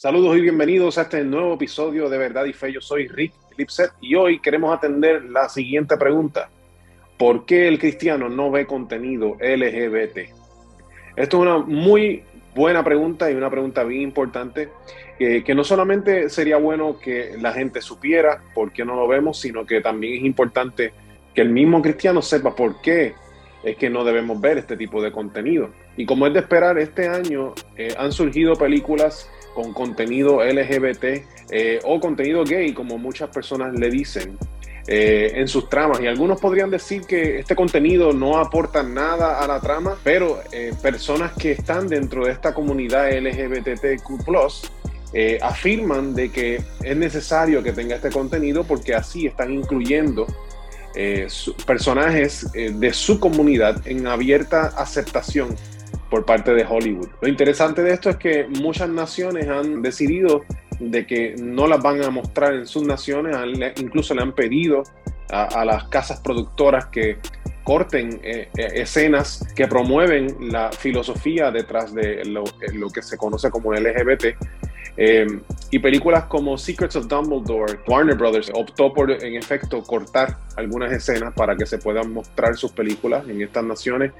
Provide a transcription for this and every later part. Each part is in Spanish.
Saludos y bienvenidos a este nuevo episodio de Verdad y Fe. Yo soy Rick Lipset y hoy queremos atender la siguiente pregunta. ¿Por qué el cristiano no ve contenido LGBT? Esto es una muy buena pregunta y una pregunta bien importante que no solamente sería bueno que la gente supiera por qué no lo vemos, sino que también es importante que el mismo cristiano sepa por qué es que no debemos ver este tipo de contenido. Y como es de esperar, este año eh, han surgido películas con contenido LGBT eh, o contenido gay, como muchas personas le dicen, eh, en sus tramas. Y algunos podrían decir que este contenido no aporta nada a la trama, pero personas que están dentro de esta comunidad LGBTQ afirman de que es necesario que tenga este contenido porque así están incluyendo eh, personajes eh, de su comunidad en abierta aceptación por parte de Hollywood. Lo interesante de esto es que muchas naciones han decidido de que no las van a mostrar en sus naciones, incluso le han pedido a, las casas productoras que corten eh, escenas que promueven la filosofía detrás de lo, que se conoce como LGBT y películas como Secrets of Dumbledore, Warner Brothers optó por, en efecto, cortar algunas escenas para que se puedan mostrar sus películas en estas naciones.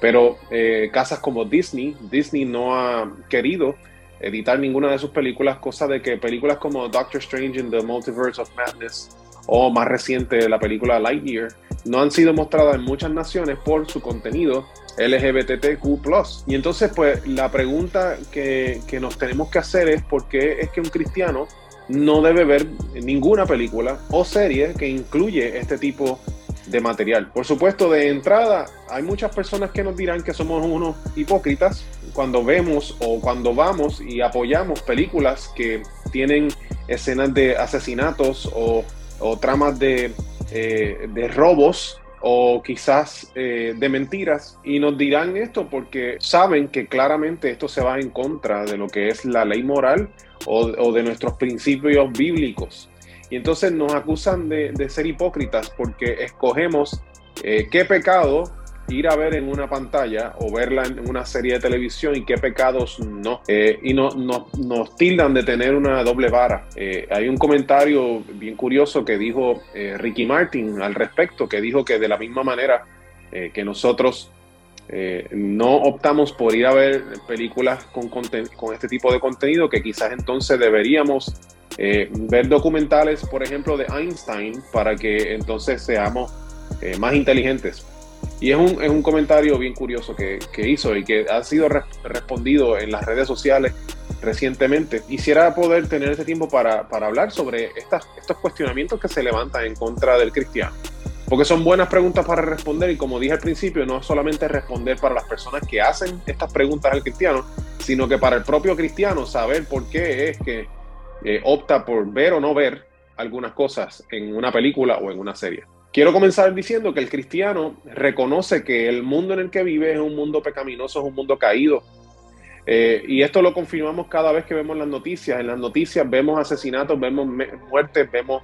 Pero eh, casas como Disney, Disney no ha querido editar ninguna de sus películas, cosa de que películas como Doctor Strange in the Multiverse of Madness o más reciente la película Lightyear no han sido mostradas en muchas naciones por su contenido LGBTQ. Y entonces, pues, la pregunta que, nos tenemos que hacer es: ¿por qué es que un cristiano no debe ver ninguna película o serie que incluye este tipo de material? Por supuesto, de entrada, hay muchas personas que nos dirán que somos unos hipócritas cuando vemos o cuando vamos y apoyamos películas que tienen escenas de asesinatos o, tramas de, eh, de robos o quizás eh, de mentiras y nos dirán esto porque saben que claramente esto se va en contra de lo que es la ley moral o, de nuestros principios bíblicos. Y entonces nos acusan de, ser hipócritas porque escogemos eh, qué pecado ir a ver en una pantalla o verla en una serie de televisión y qué pecados no. Eh, y no, nos tildan de tener una doble vara. Eh, hay un comentario bien curioso que dijo eh, Ricky Martin al respecto, que dijo que de la misma manera que nosotros no optamos por ir a ver películas con, con este tipo de contenido, que quizás entonces deberíamos ver documentales, por ejemplo, de Einstein, para que entonces seamos más inteligentes. Y es un, es un comentario bien curioso que, que, hizo y que ha sido respondido en las redes sociales recientemente. Quisiera poder tener ese tiempo para, para hablar sobre estas, estos cuestionamientos que se levantan en contra del cristiano. Porque son buenas preguntas para responder y como dije al principio, no solamente responder para las personas que hacen estas preguntas al cristiano, sino que para el propio cristiano saber por qué es que eh, opta por ver o no ver algunas cosas en una película o en una serie. Quiero comenzar diciendo que el cristiano reconoce que el mundo en el que vive es un mundo pecaminoso, es un mundo caído. Eh, y esto lo confirmamos cada vez que vemos las noticias. En las noticias vemos asesinatos, vemos muertes, vemos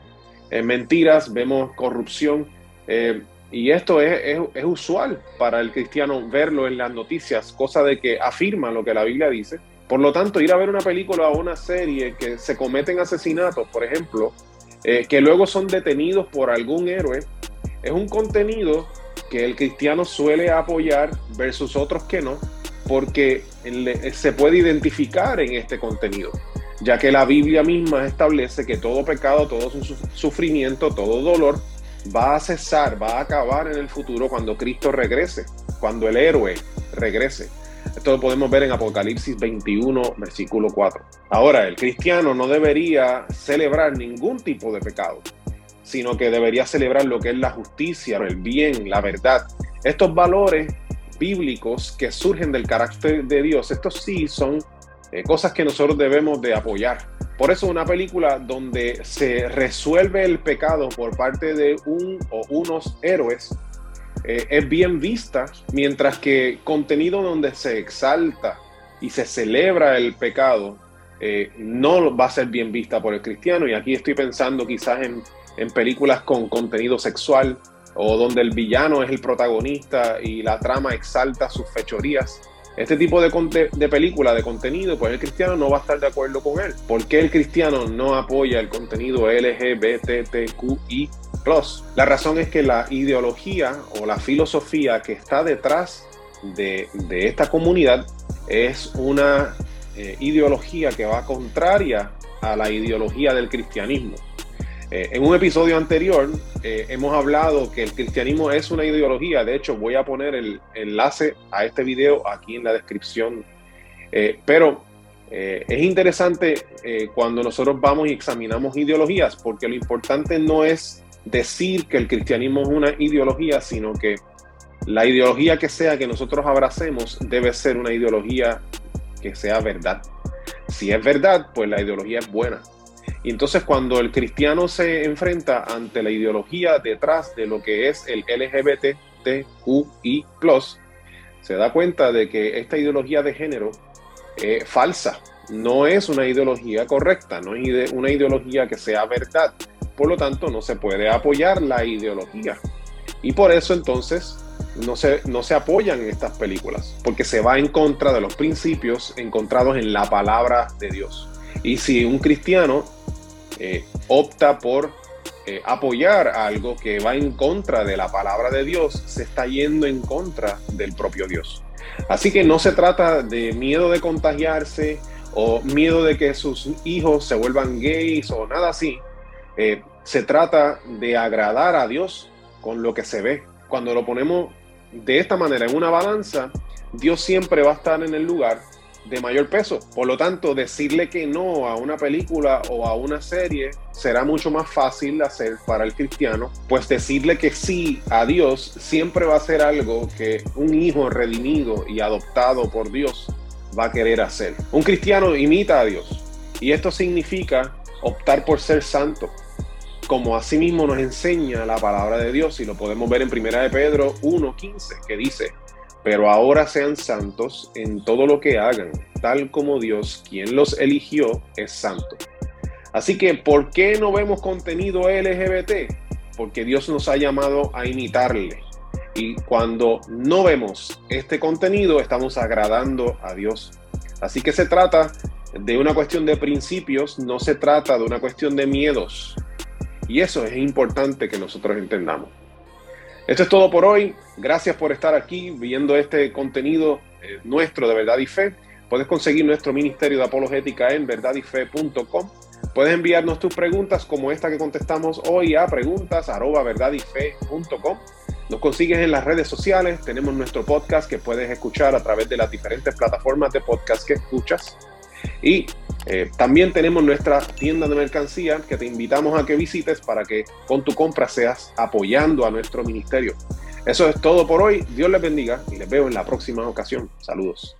eh, mentiras, vemos corrupción. Eh, y esto es, es, usual para el cristiano verlo en las noticias, cosa de que afirma lo que la Biblia dice. Por lo tanto, ir a ver una película o una serie que se cometen asesinatos, por ejemplo, que luego son detenidos por algún héroe, es un contenido que el cristiano suele apoyar versus otros que no, porque se puede identificar en este contenido, ya que la Biblia misma establece que todo pecado, todo sufrimiento, todo dolor va a cesar, va a acabar en el futuro cuando Cristo regrese, cuando el héroe regrese. Esto lo podemos ver en Apocalipsis 21, versículo 4. Ahora, el cristiano no debería celebrar ningún tipo de pecado sino que debería celebrar lo que es la justicia, el bien, la verdad. Estos valores bíblicos que surgen del carácter de Dios, estos sí son eh, cosas que nosotros debemos de apoyar. Por eso una película donde se resuelve el pecado por parte de un o unos héroes eh, es bien vista, mientras que contenido donde se exalta y se celebra el pecado eh, no va a ser bien vista por el cristiano. Y aquí estoy pensando quizás en en películas con contenido sexual o donde el villano es el protagonista y la trama exalta sus fechorías. este tipo de, de película, de contenido, pues el cristiano no va a estar de acuerdo con él. ¿Por qué el cristiano no apoya el contenido LGBTQI? La razón es que la ideología o la filosofía que está detrás de, esta comunidad es una eh, ideología que va contraria a la ideología del cristianismo. Eh, en un episodio anterior eh, hemos hablado que el cristianismo es una ideología, de hecho voy a poner el enlace a este video aquí en la descripción, eh, pero es interesante cuando nosotros vamos y examinamos ideologías, porque lo importante no es decir que el cristianismo es una ideología, sino que la ideología que sea que nosotros abracemos debe ser una ideología que sea verdad. Si es verdad, pues la ideología es buena. Y entonces cuando el cristiano se enfrenta ante la ideología detrás de lo que es el LGBTQI, se da cuenta de que esta ideología de género es falsa, no es una ideología correcta, no es una ideología que sea verdad. Por lo tanto, no se puede apoyar la ideología. Y por eso entonces no se, no se apoyan estas películas, porque se va en contra de los principios encontrados en la palabra de Dios. Y si un cristiano eh, opta por eh, apoyar algo que va en contra de la palabra de Dios, se está yendo en contra del propio Dios. Así que no se trata de miedo de contagiarse o miedo de que sus hijos se vuelvan gays o nada así. Eh, se trata de agradar a Dios con lo que se ve. Cuando lo ponemos de esta manera en una balanza, Dios siempre va a estar en el lugar de mayor peso. Por lo tanto, decirle que no a una película o a una serie será mucho más fácil hacer para el cristiano, pues decirle que sí a Dios siempre va a ser algo que un hijo redimido y adoptado por Dios va a querer hacer. Un cristiano imita a Dios y esto significa optar por ser santo, como asimismo nos enseña la palabra de Dios y lo podemos ver en 1 de Pedro 1.15 que dice, pero ahora sean santos en todo lo que hagan, tal como Dios, quien los eligió, es santo. Así que, ¿por qué no vemos contenido LGBT? Porque Dios nos ha llamado a imitarle. Y cuando no vemos este contenido, estamos agradando a Dios. Así que se trata de una cuestión de principios, no se trata de una cuestión de miedos. Y eso es importante que nosotros entendamos. Esto es todo por hoy. Gracias por estar aquí viendo este contenido eh, nuestro de verdad y fe. Puedes conseguir nuestro ministerio de apologética en verdadyfe.com. Puedes enviarnos tus preguntas como esta que contestamos hoy a preguntas Nos consigues en las redes sociales. Tenemos nuestro podcast que puedes escuchar a través de las diferentes plataformas de podcast que escuchas. Y eh, también tenemos nuestra tienda de mercancía que te invitamos a que visites para que con tu compra seas apoyando a nuestro ministerio. Eso es todo por hoy. Dios les bendiga y les veo en la próxima ocasión. Saludos.